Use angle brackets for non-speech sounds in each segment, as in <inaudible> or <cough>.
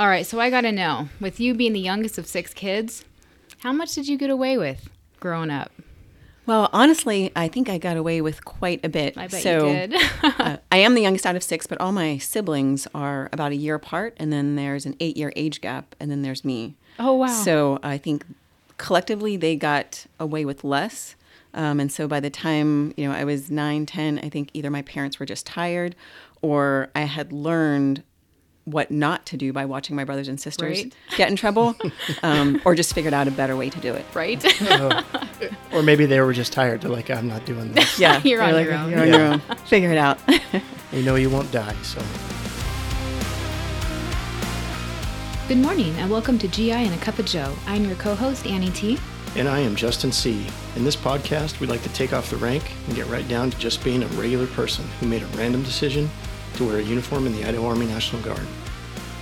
All right, so I got to know, with you being the youngest of six kids, how much did you get away with growing up? Well, honestly, I think I got away with quite a bit. I bet so, you did. <laughs> uh, I am the youngest out of six, but all my siblings are about a year apart, and then there's an eight-year age gap, and then there's me. Oh, wow. So I think collectively they got away with less. Um, and so by the time you know I was nine, ten, I think either my parents were just tired, or I had learned what not to do by watching my brothers and sisters Right. get in trouble, <laughs> um, or just figured out a better way to do it. right? <laughs> Or maybe they were just tired. They're like, I'm not doing this. <laughs> Yeah, You're on they're your own. You're on Yeah. your own. Figure it out. We know you won't die, so Good morning, and welcome to GI and a Cup of Joe. I'm your co host, Annie T. And I am Justin C. In this podcast, we'd like to take off the rank and get right down to just being a regular person who made a random decision to wear a uniform in the Idaho Army National Guard.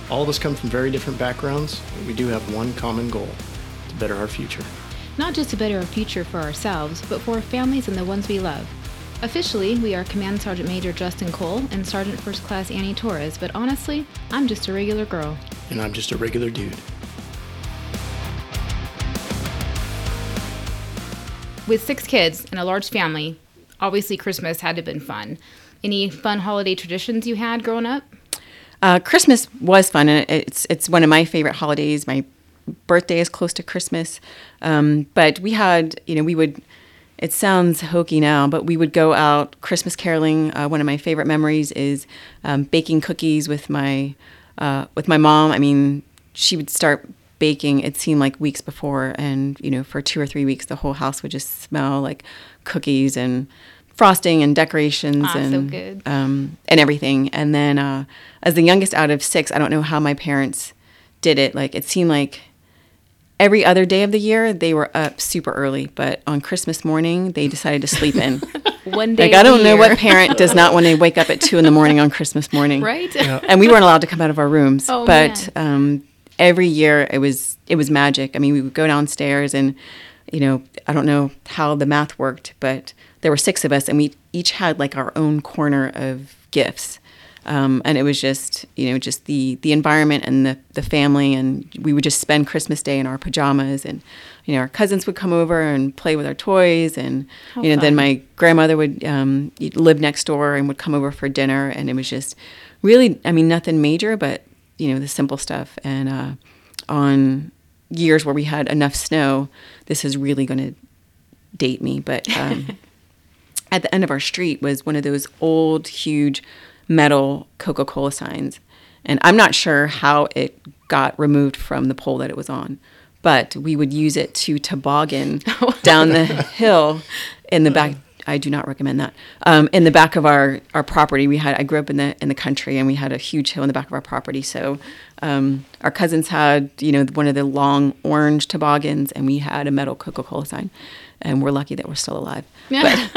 All of us come from very different backgrounds, but we do have one common goal to better our future. Not just to better our future for ourselves, but for our families and the ones we love. Officially, we are Command Sergeant Major Justin Cole and Sergeant First Class Annie Torres, but honestly, I'm just a regular girl. And I'm just a regular dude. With six kids and a large family, obviously Christmas had to have been fun. Any fun holiday traditions you had growing up? Uh, Christmas was fun, and it's it's one of my favorite holidays. My birthday is close to Christmas, um, but we had you know we would. It sounds hokey now, but we would go out Christmas caroling. Uh, one of my favorite memories is um, baking cookies with my uh, with my mom. I mean, she would start baking. It seemed like weeks before, and you know, for two or three weeks, the whole house would just smell like cookies and frosting and decorations Ah, so and good. um, and everything. And then uh, as the youngest out of six, I don't know how my parents did it. Like it seemed like every other day of the year they were up super early, but on Christmas morning they decided to sleep in. <laughs> One day. like I of the don't know year. what parent does not want to wake up at two in the morning on Christmas morning, Right? And we weren't allowed to come out of our rooms, Oh, but um, every year it was it was magic. I mean, we would go downstairs and you know I don't know how the math worked, but there were six of us, and we each had like our own corner of gifts. Um, and it was just, you know, just the the environment and the the family, and we would just spend Christmas Day in our pajamas, and you know, our cousins would come over and play with our toys, and How you know, then my grandmother would um, live next door and would come over for dinner, and it was just really, I mean, nothing major, but you know, the simple stuff. And uh, on years where we had enough snow, this is really going to date me, but um, <laughs> at the end of our street was one of those old, huge metal Coca Cola signs. And I'm not sure how it got removed from the pole that it was on, but we would use it to toboggan <laughs> down the hill in the back. I do not recommend that. Um, in the back of our, our property, we had. I grew up in the in the country, and we had a huge hill in the back of our property. So um, our cousins had, you know, one of the long orange toboggans, and we had a metal Coca Cola sign. And we're lucky that we're still alive. <laughs> Yeah,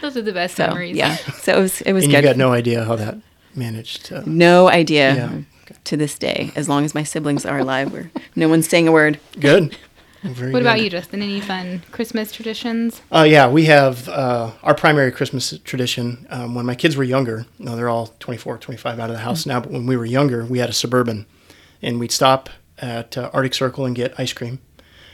Those are the best So memories. yeah, <laughs> so it was it was And good. you got no idea how that managed to. No idea Yeah. to this day. As long as my siblings are alive, we're, no one's saying a word. Good. <laughs> Very What about you, Justin? Any fun Christmas traditions? Uh, yeah, we have uh, our primary Christmas tradition. Um, when my kids were younger, no, they're all 24, 25 out of the house now, but when we were younger, we had a Suburban. And we'd stop at uh, Arctic Circle and get ice cream.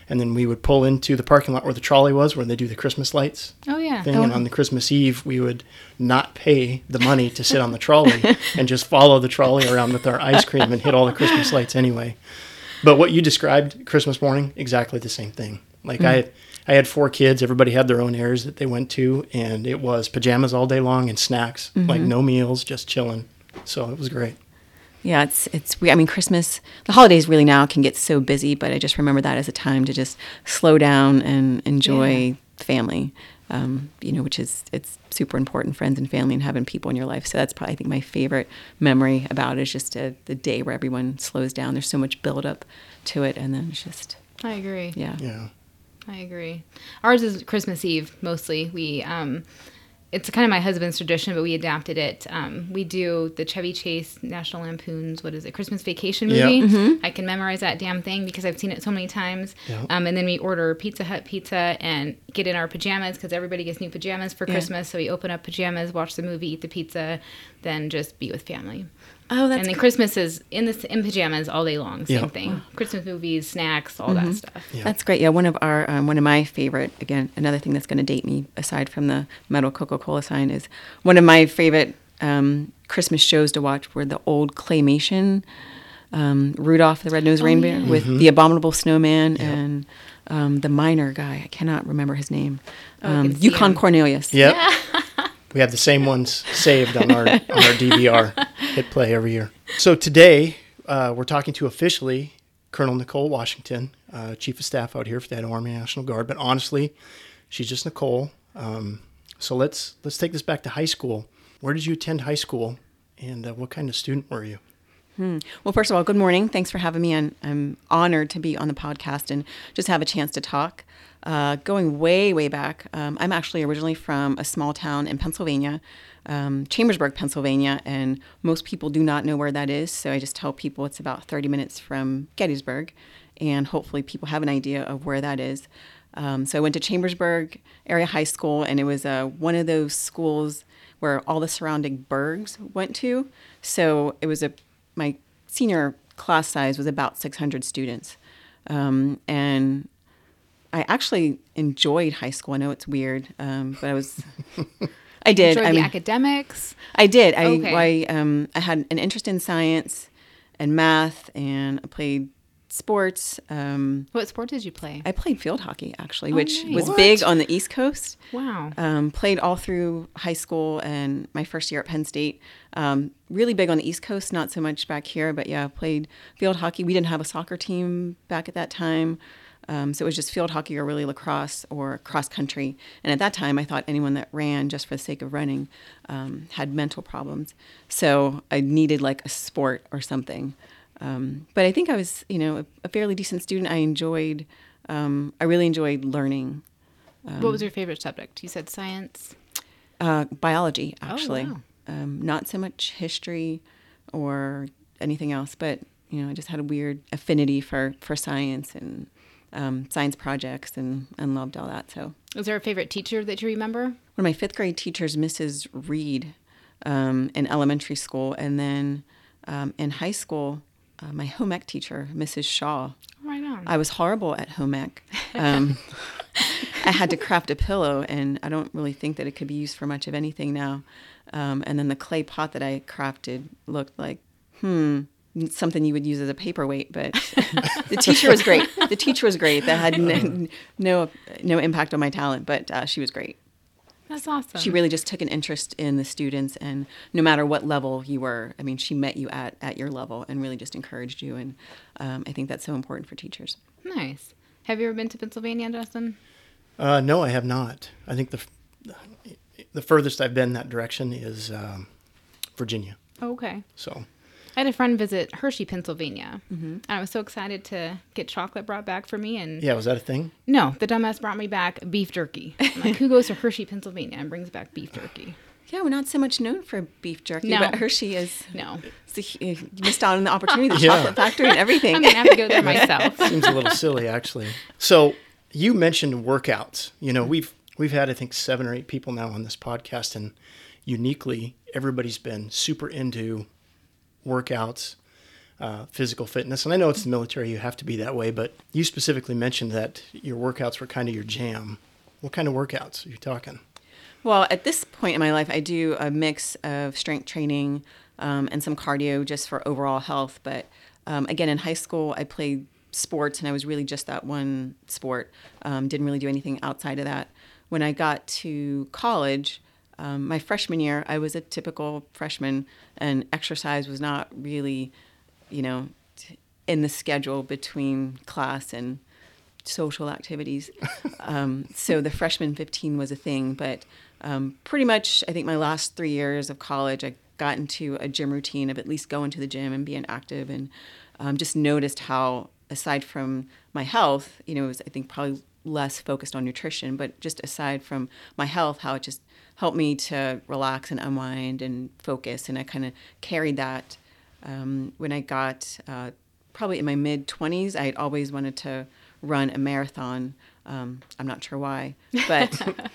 And then we would pull into the parking lot where the trolley was, where they do the Christmas lights Oh yeah. thing. And on the Christmas Eve, we would not pay the money to sit on the trolley <laughs> and just follow the trolley around with our ice cream and hit all the Christmas lights anyway. But what you described Christmas morning, exactly the same thing. Like I, mm. I had four kids. Everybody had their own airs that they went to, and it was pajamas all day long and snacks, like mm-hmm. no meals, just chilling. So it was great. Yeah, it's it's. I mean, Christmas, the holidays really now can get so busy, but I just remember that as a time to just slow down and enjoy family. Um, you know, which is it's super important, friends and family, and having people in your life. So that's probably I think my favorite memory about it is just a, the day where everyone slows down. There's so much build up to it, and then it's just I agree. yeah. Yeah. I agree. Ours is Christmas Eve mostly. We um it's kind of my husband's tradition, but we adapted it. Um, we do the Chevy Chase National Lampoon's what is it Christmas Vacation movie. I can memorize that damn thing because I've seen it so many times. Yeah. Um, and then we order Pizza Hut pizza and get in our pajamas because everybody gets new pajamas for Yeah. Christmas. So we open up pajamas, watch the movie, eat the pizza, then just be with family. Oh, that's and then good. Christmas is in the in pajamas all day long. Same Yeah. thing. Christmas movies, snacks, all Mm-hmm. that stuff. Yeah. That's great. Yeah, one of our um, one of my favorite again another thing that's going to date me aside from the metal Coca Cola sign is one of my favorite um, Christmas shows to watch were the old claymation um, Rudolph the Red-Nosed Reindeer yeah. with the Abominable Snowman and um, the miner guy. I cannot remember his name. Oh, Um, can Yukon. Cornelius. Yep. <laughs> we have the same ones saved on our <laughs> on our DVR. Hit play every year. So today uh, we're talking to officially Colonel Nicole Washington, uh, Chief of Staff out here for the Idaho Army National Guard. But honestly, she's just Nicole. Um, so let's let's take this back to high school. Where did you attend high school, and uh, what kind of student were you? Well, first of all, good morning. Thanks for having me. And I'm honored to be on the podcast and just have a chance to talk. Uh, going way, way back, um, I'm actually originally from a small town in Pennsylvania, um, Chambersburg, Pennsylvania, and most people do not know where that is. So I just tell people it's about 30 minutes from Gettysburg, and hopefully people have an idea of where that is. Um, so I went to Chambersburg Area High School, and it was uh, one of those schools where all the surrounding burgs went to. So it was a my senior class size was about 600 students, um, and I actually enjoyed high school. I know it's weird, um, but I was. <laughs> I did. I the mean, academics. I did. I Okay. I, um, I had an interest in science and math, and I played sports. Um, What sport did you play? I played field hockey actually, which nice. was What? big on the East Coast. wow. Um, played all through high school and my first year at Penn State. Um, really big on the East Coast, not so much back here, but yeah, played field hockey. We didn't have a soccer team back at that time. Um, so it was just field hockey or really lacrosse or cross country. And at that time, I thought anyone that ran just for the sake of running um, had mental problems. So I needed like a sport or something. Um, but I think I was, you know, a, a fairly decent student. I enjoyed, um, I really enjoyed learning what was your favorite subject? You said science. uh, biology, Oh, actually. wow. um, not so much history or anything else, but you know, I just had a weird affinity for for science and um, science projects and and loved all that. So Was there a favorite teacher that you remember? one of my fifth grade teachers, Mrs. Reed, um, in elementary school, and then um, in high school, uh, my home ec teacher, Mrs. Shaw. Right on. I was horrible at home ec. Um, I had to craft a pillow, and I don't really think that it could be used for much of anything now. Um, and then the clay pot that I crafted looked like, hmm, something you would use as a paperweight. But <laughs> the teacher was great. The teacher was great. That had no <laughs> no, no impact on my talent, but uh, she was great. That's awesome. She really just took an interest in the students, and no matter what level you were, I mean, she met you at, at your level and really just encouraged you. And um, I think that's so important for teachers. nice. Have you ever been to Pennsylvania, Justin? Uh, no, I have not. I think the the furthest I've been that direction is um, Virginia. Oh, okay. So I had a friend visit Hershey, Pennsylvania. Mm-hmm. And I was so excited to get chocolate brought back for me. And yeah, was that a thing? no, the dumbass brought me back beef jerky. I'm like, <laughs> who goes to Hershey, Pennsylvania and brings back beef jerky? Yeah, we're not so much known for beef jerky, No. but Hershey is. No. a you missed out on the opportunity, the <laughs> Yeah. chocolate factory and everything. I'm going to have to go there <laughs> myself. Seems a little silly, actually. So you mentioned workouts. You know, we've we've had I think seven or eight people now on this podcast, and uniquely, everybody's been super into workouts, uh, physical fitness. And I know it's the military; you have to be that way. But you specifically mentioned that your workouts were kind of your jam. What kind of workouts are you talking? Well, at this point in my life, I do a mix of strength training um, and some cardio just for overall health. But um, again, in high school, I played sports and I was really just that one sport. Um, didn't really do anything outside of that. When I got to college, um, my freshman year, I was a typical freshman, and exercise was not really, you know, t- in the schedule between class and social activities. <laughs> um, so the freshman 15 was a thing, but um, pretty much, I think my last three years of college, I got into a gym routine of at least going to the gym and being active, and um, just noticed how, aside from my health, you know, it was I think probably less focused on nutrition, but just aside from my health, how it just helped me to relax and unwind and focus, and I kind of carried that um, when I got uh, probably in my mid 20s, I had always wanted to run a marathon. Um, I'm not sure why, but <laughs>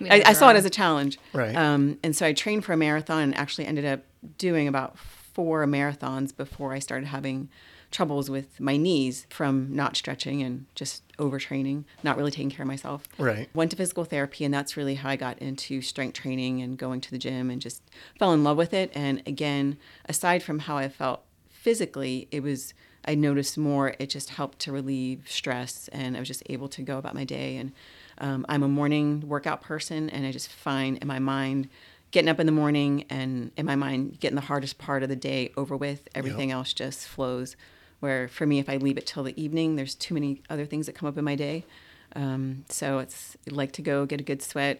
<laughs> I, I saw it as a challenge. Right. Um, and so I trained for a marathon and actually ended up doing about four marathons before I started having troubles with my knees from not stretching and just overtraining, not really taking care of myself. Right. Went to physical therapy, and that's really how I got into strength training and going to the gym and just fell in love with it. And again, aside from how I felt physically, it was, I noticed more, it just helped to relieve stress, and I was just able to go about my day. And um, I'm a morning workout person, and I just find in my mind, getting up in the morning and in my mind getting the hardest part of the day over with everything Yep. else just flows where for me if i leave it till the evening there's too many other things that come up in my day um, so it's I like to go get a good sweat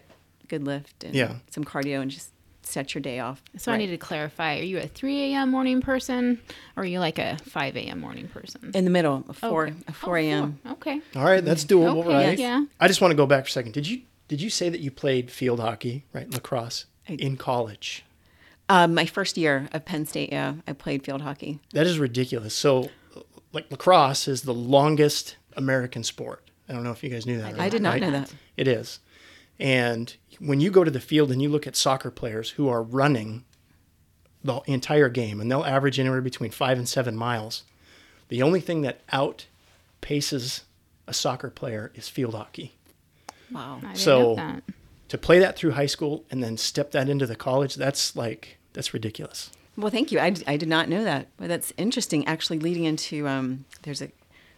good lift and Yeah. some cardio and just set your day off So I need to clarify: Are you a 3 a.m. morning person, or are you like a 5 a.m. morning person? in the middle a 4 Okay. a 4 Oh, a.m four. Okay. All right, that's doable, Okay, right? yeah. I just want to go back for a second. Did you did you say that you played field hockey, right, lacrosse, I- in college? um, my first year of penn state yeah i played field hockey That is ridiculous. So, like lacrosse is the longest American sport. I don't know if you guys knew that. or i did not right? know that It is. And when you go to the field and you look at soccer players who are running the entire game, and they'll average anywhere between five and seven miles, the only thing that outpaces a soccer player is field hockey. wow I didn't So- know that. To play that through high school and then step that into the college, that's like, that's ridiculous. Well, thank you. I did not know that. But that's interesting. Actually, leading into um, there's a,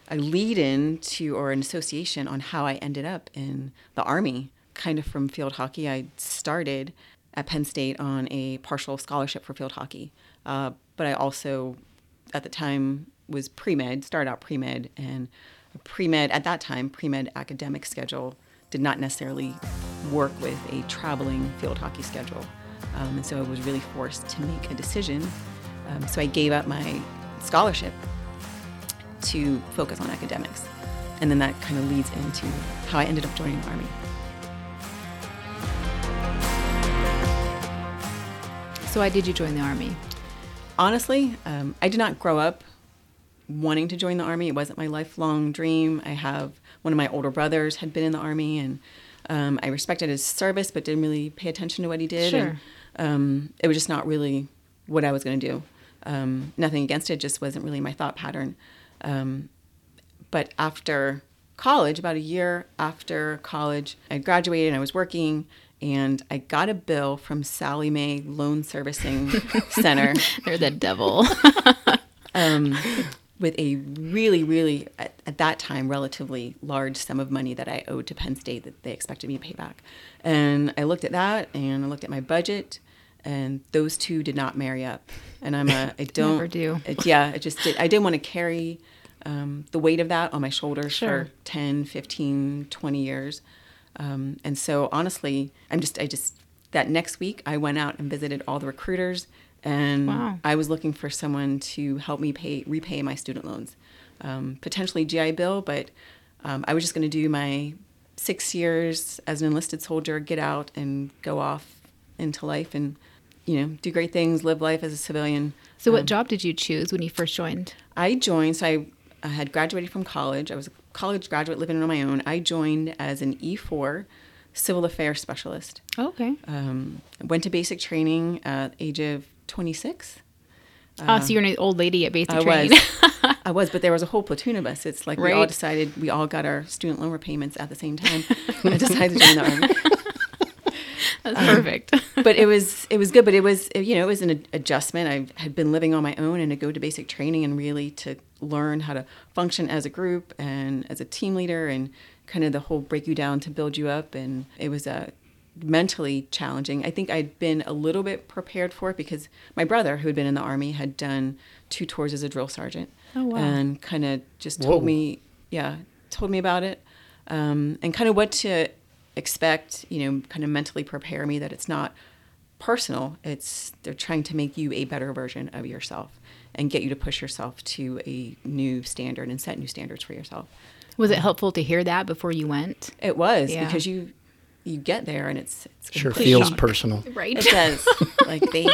a lead in to or an association on how I ended up in the Army, kind of from field hockey. I started at Penn State on a partial scholarship for field hockey. Uh, but I also, at the time, was pre med, started out pre med, and pre med at that time, pre med academic schedule did not necessarily work with a traveling field hockey schedule. Um, and so I was really forced to make a decision. Um, so I gave up my scholarship to focus on academics. And then that kind of leads into how I ended up joining the Army. So why did you join the army? honestly, um, I did not grow up wanting to join the army. It wasn't my lifelong dream. I have one of my older brothers had been in the army, and um, I respected his service, but didn't really pay attention to what he did. Sure. And, um, it was just not really what I was going to do. Um, nothing against it, just wasn't really my thought pattern. Um, but after college, about a year after college, I graduated and I was working, and I got a bill from Sallie Mae Loan Servicing <laughs> Center They're the devil. <laughs> um, with a really, really, at, at that time, relatively large sum of money that I owed to Penn State that they expected me to pay back. And I looked at that and I looked at my budget, and those two did not marry up. And I'm a, I <laughs> don't, Never do. It, yeah, it just did. I didn't want to carry um, the weight of that on my shoulders Sure. for 10, 15, 20 years. Um, and so honestly, I'm just, I just, that next week I went out and visited all the recruiters and Wow. I was looking for someone to help me pay, repay my student loans. Um, potentially GI Bill, but um, I was just going to do my six years as an enlisted soldier, get out and go off into life and, you know, do great things, live life as a civilian. so what Um, job did you choose when you first joined? I joined, so I, I had graduated from college. I was a college graduate living on my own. I joined as an E4 civil affairs specialist. Oh, okay. Um, went to basic training at age of 26. oh, so you're an old lady at basic I training. was. <laughs> I was, but there was a whole platoon of us. It's like we all decided we all got our student loan repayments at the same time. <laughs> I decided to join the army. <laughs> That's perfect. but it was it was good. But it was you know it was an adjustment. I had been living on my own and to go to basic training and really to learn how to function as a group and as a team leader and kind of the whole break you down to build you up. And it was a mentally challenging. I think I'd been a little bit prepared for it because my brother, who had been in the army, had done two tours as a drill sergeant. Oh, wow. And kind of just told Whoa. me, yeah, told me about it, um, and kind of what to expect. You know, kind of mentally prepare me that it's not personal. It's they're trying to make you a better version of yourself and get you to push yourself to a new standard and set new standards for yourself. Was it helpful to hear that before you went? It was Yeah. because you you get there and it's, it's Sure feels shock. personal. Right. It does. <laughs> like they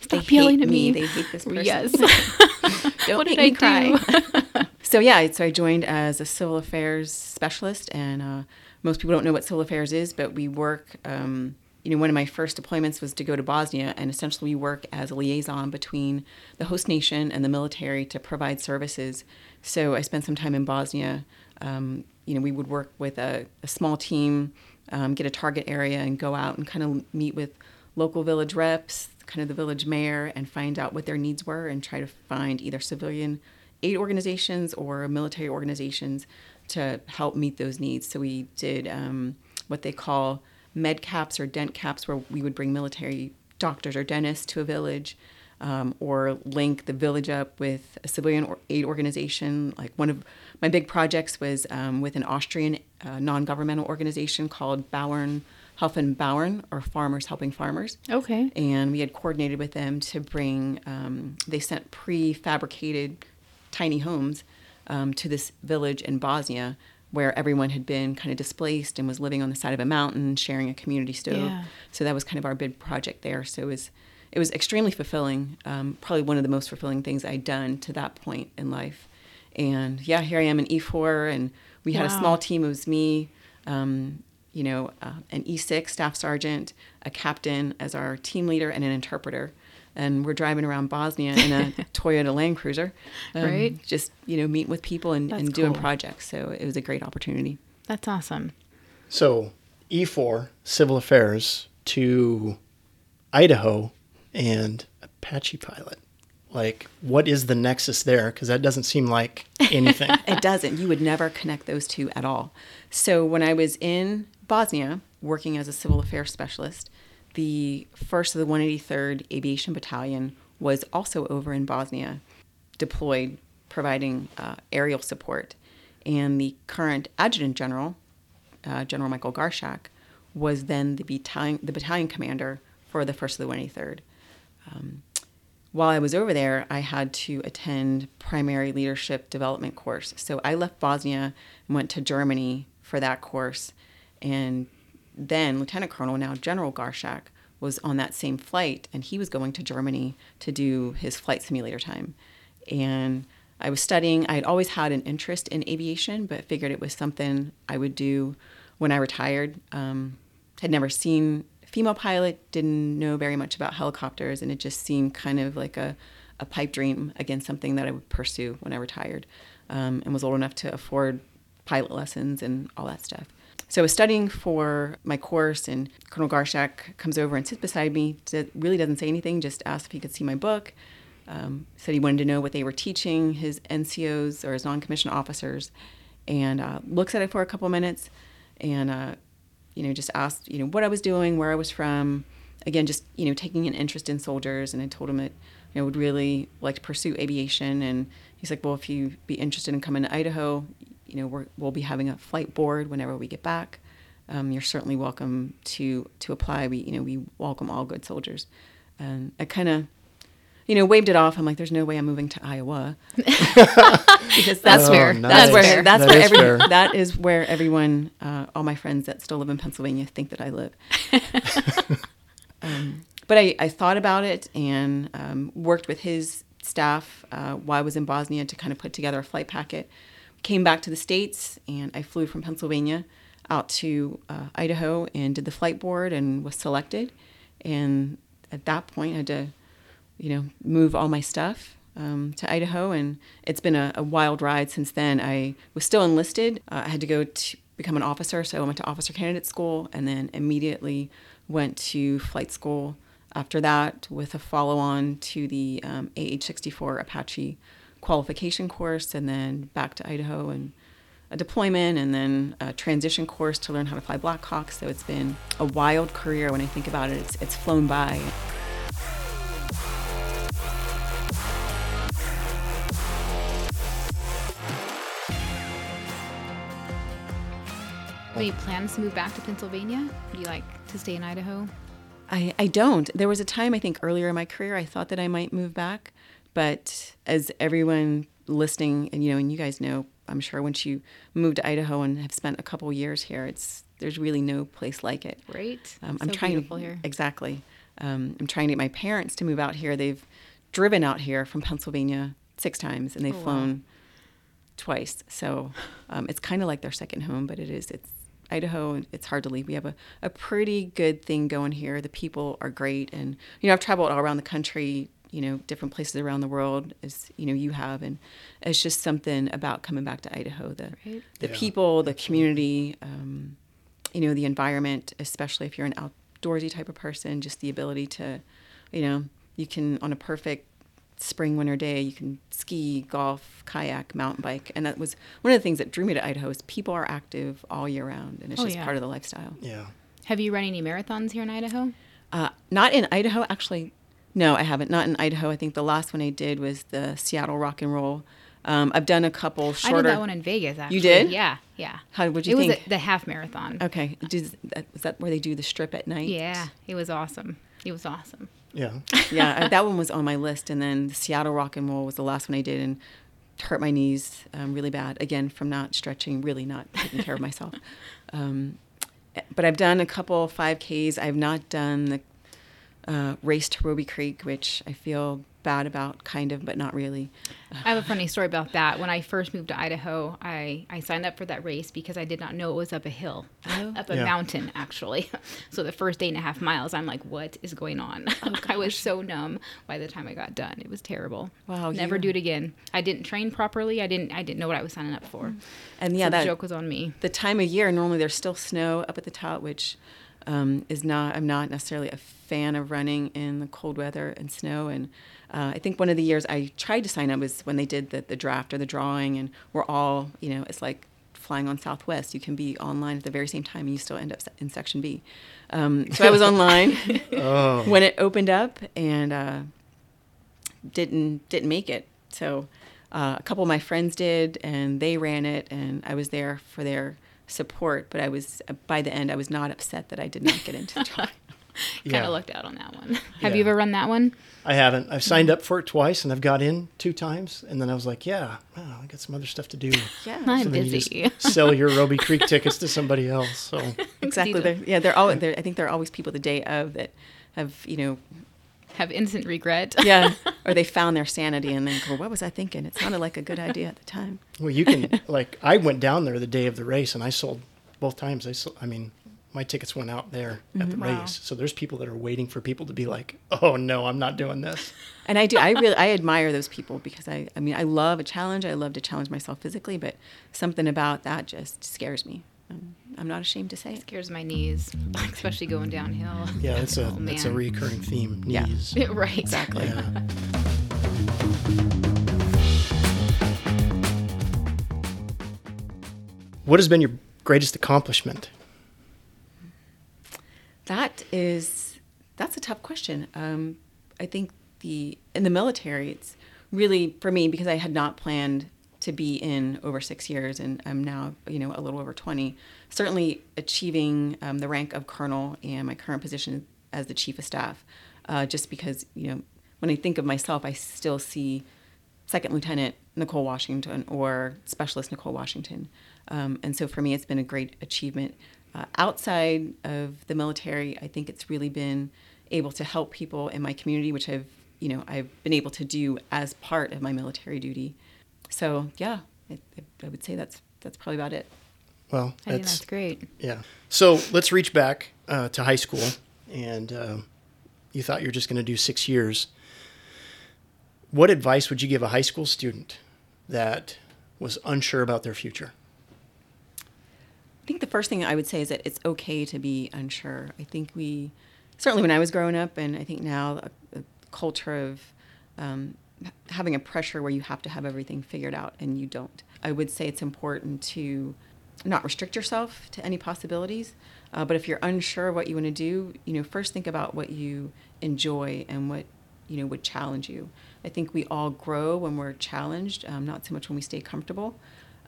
Stop they yelling hate at me. me. They hate this person. Yes. <laughs> <laughs> Don't What did make I me do? so yeah, so I joined as a civil affairs specialist, and uh, most people don't know what civil affairs is, but we work. Um, you know, one of my first deployments was to go to Bosnia, and essentially we work as a liaison between the host nation and the military to provide services. So I spent some time in Bosnia. Um, you know, we would work with a, a small team, um, get a target area, and go out and kind of meet with local village reps, kind of the village mayor, and find out what their needs were, and try to find either civilian aid organizations or military organizations to help meet those needs. So we did um, what they call med caps or dent caps, where we would bring military doctors or dentists to a village. Um, or link the village up with a civilian or aid organization. Like one of my big projects was um, with an Austrian uh, non-governmental organization called Bauern Helfen Bauern, or Farmers Helping Farmers. Okay. And we had coordinated with them to bring. Um, they sent prefabricated tiny homes um, to this village in Bosnia where everyone had been kind of displaced and was living on the side of a mountain, sharing a community stove. Yeah. So that was kind of our big project there. So it was it was extremely fulfilling. Um, probably one of the most fulfilling things I'd done to that point in life. And yeah, here I am in E4, and we had a small team. It was me, um, you know, uh, an E6 staff sergeant, a captain as our team leader, and an interpreter. And we're driving around Bosnia in a <laughs> Toyota Land Cruiser, um, Right. Just you know, meeting with people and, That's and doing cool. projects. So it was a great opportunity. That's awesome. So, E4, Civil Affairs, to Idaho and Apache Pilot. Like, what is the nexus there? Because that doesn't seem like <laughs> anything. it doesn't. You would never connect those two at all. So when I was in Bosnia working as a civil affairs specialist, the first of the 183rd Aviation Battalion was also over in Bosnia, deployed, providing uh, aerial support. And the current adjutant general, uh, General Michael Garshak, was then the battalion, the battalion commander for the first of the 183rd while I was over there, I had to attend primary leadership development course. So I left Bosnia and went to Germany for that course. And then Lieutenant Colonel, now General Garshak, was on that same flight, and he was going to Germany to do his flight simulator time. And I was studying. I had always had an interest in aviation, but figured it was something I would do when I retired. Um, had never seen female pilot, didn't know very much about helicopters, and it just seemed kind of like a, a pipe dream against something that I would pursue when I retired um, and was old enough to afford pilot lessons and all that stuff. So I was studying for my course, and Colonel Garshak comes over and sits beside me. Really doesn't say anything, just asked if he could see my book. Um, said he wanted to know what they were teaching his NCOs or his non-commissioned officers, and uh, looks at it for a couple minutes, and uh, you know just asked you know what I was doing, where I was from. Again, just you know taking an interest in soldiers, and I told him that you know would really like to pursue aviation, and he's like, well, if you be interested in coming to Idaho, you know we're, we'll be having a flight board whenever we get back. Um, you're certainly welcome to to apply. We you know we welcome all good soldiers, and I kind of you know, waved it off. I'm like, there's no way I'm moving to Iowa <laughs> because that's Oh, where nice. that's where that's That where is every fair. that is where everyone, uh, all my friends that still live in Pennsylvania, think that I live. <laughs> um, but I, I thought about it and um, worked with his staff uh, while I was in Bosnia to kind of put together a flight packet. Came back to the states and I flew from Pennsylvania out to uh, Idaho and did the flight board and was selected. And at that point, I had to you know, move all my stuff um, to Idaho. And it's been a, a wild ride since then. I was still enlisted. Uh, I had to go to become an officer, so I went to officer candidate school and then immediately went to flight school after that with a follow on to the um, AH 64 Apache qualification course and then back to Idaho and a deployment and then a transition course to learn how to fly Blackhawks. So it's been a wild career when I think about it. It's, it's flown by. Do you plans to move back to Pennsylvania? Would you like to stay in Idaho? I, I don't. There was a time I think earlier in my career I thought that I might move back, but as everyone listening and you know and you guys know, I'm sure once you move to Idaho and have spent a couple years here, it's there's really no place like it. Right. Um, so I'm trying beautiful to here. exactly. Um, I'm trying to get my parents to move out here. They've driven out here from Pennsylvania six times and they've Oh, wow. flown twice. So um, it's kind of like their second home, but it is it's Idaho, it's hard to leave. We have a, a pretty good thing going here. The people are great. And, you know, I've traveled all around the country, you know, different places around the world, as, you know, you have. And it's just something about coming back to Idaho. The, Right. the Yeah, people, the community, um, you know, the environment, especially if you're an outdoorsy type of person, just the ability to, you know, you can, on a perfect spring winter day you can ski golf kayak mountain bike and that was one of the things that drew me to idaho is people are active all year round and it's Oh, just yeah. part of the lifestyle Yeah. Have you run any marathons here in Idaho? uh, not in idaho actually no i haven't not in idaho i think the last one i did was the seattle rock and roll um, i've done a couple shorter. I did that one in Vegas. Actually. You did? Yeah, yeah. How- what'd you it was think? a, the half marathon. okay Does, that, is that where they do the strip at night Yeah, it was awesome. It was awesome. Yeah. <laughs> yeah, that one was on my list. And then the Seattle Rock and Roll was the last one I did and hurt my knees um, really bad. Again, from not stretching, really not taking care of myself. <laughs> Um, but I've done a couple 5Ks. I've not done the uh, race to Robie Creek, which I feel bad about, kind of, but not really. I have a funny story about that. When I first moved to Idaho, I, I signed up for that race because I did not know it was up a hill, up a Yeah. mountain, actually. <laughs> So the first eight and a half miles, I'm like, what is going on? <laughs> I was so numb by the time I got done. It was terrible. Wow, Never you- do it again. I didn't train properly. I didn't I didn't know what I was signing up for. And So yeah, the that joke was on me. the time of year normally there's still snow up at the top which um, is not i'm not necessarily a fan of running in the cold weather and snow and uh, i think one of the years i tried to sign up was when they did the, the draft or the drawing and we're all you know it's like flying on southwest you can be online at the very same time and you still end up in section b um, so i was <laughs> online Oh. <laughs> when it opened up and uh, didn't didn't make it. So uh, a couple of my friends did, and they ran it, and I was there for their support. But I was by the end, I was not upset that I did not get into the drawing. Kind Yeah. of lucked out on that one. Have Yeah. you ever run that one? I haven't. I've signed up for it twice and I've got in two times. And then I was like, yeah, wow, I got some other stuff to do. Yeah, <laughs> I'm so then you busy. just <laughs> sell your Robie Creek tickets to somebody else. So <laughs> exactly. They're, yeah, they're always. They're, I think there are always people the day of that have you know Have instant regret. yeah, <laughs> or they found their sanity and then go, what was I thinking? It sounded like a good idea at the time. Well, you can <laughs> like I went down there the day of the race and I sold both times. I sold, I mean, my tickets went out there at the mm-hmm. Wow. race. So there's people that are waiting for people to be like, "Oh no, I'm not doing this." And I do. I <laughs> really. I admire those people because I. I mean, I love a challenge. I love to challenge myself physically, but something about that just scares me. Um, I'm not ashamed to say it. Scares my knees, <laughs> especially going downhill. Yeah, it's a Oh, it's a man. recurring theme. Yeah. Knees. <laughs> right. Exactly. Yeah. What has been your greatest accomplishment? That is. That's a tough question. Um, I think the in the military, it's really for me because I had not planned to be in over six years, and I'm now you know a little over twenty. Certainly achieving um, the rank of colonel and my current position as the chief of staff, uh, just because you know when I think of myself, I still see Second Lieutenant Nicole Washington or Specialist Nicole Washington. Um, and so for me, it's been a great achievement. Uh, outside of the military, I think it's really been able to help people in my community, which I've, you know, I've been able to do as part of my military duty. So yeah, I, I would say that's that's probably about it. Well, I think that's great. Yeah. So let's reach back uh, to high school, and um you thought you were just going to do six years. What advice would you give a high school student that was unsure about their future? I think the first thing I would say is that it's okay to be unsure. I think we, certainly when I was growing up, and I think now a, a culture of um, having a pressure where you have to have everything figured out and you don't. I would say it's important to not restrict yourself to any possibilities. Uh, but if you're unsure what you want to do, you know, first think about what you enjoy and what you know would challenge you. I think we all grow when we're challenged, um, not so much when we stay comfortable.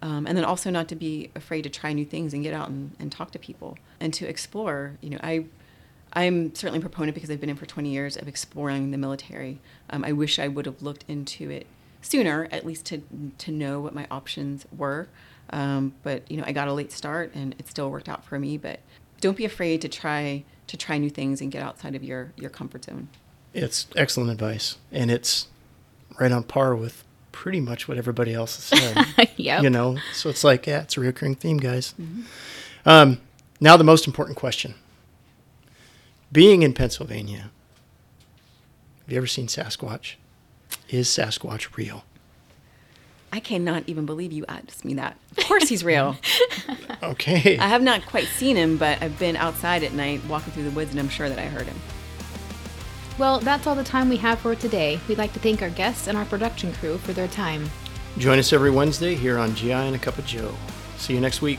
Um, and then also not to be afraid to try new things and get out and, and talk to people and to explore. You know, I I'm certainly a proponent because I've been in for 20 years of exploring the military. Um, I wish I would have looked into it sooner, at least to to know what my options were. Um, but you know, I got a late start, and it still worked out for me. But don't be afraid to try to try new things and get outside of your your comfort zone. It's excellent advice, and it's right on par with pretty much what everybody else has said. <laughs> yep. You know, so it's like, yeah, it's a recurring theme, guys. Um, Now, the most important question. Being in Pennsylvania, have you ever seen Sasquatch? Is Sasquatch real? I cannot even believe you asked me that. Of course he's real. <laughs> Okay. I have not quite seen him, but I've been outside at night walking through the woods and I'm sure that I heard him. Well, that's all the time we have for today. We'd like to thank our guests and our production crew for their time. Join us every Wednesday here on GI and a Cup of Joe. See you next week.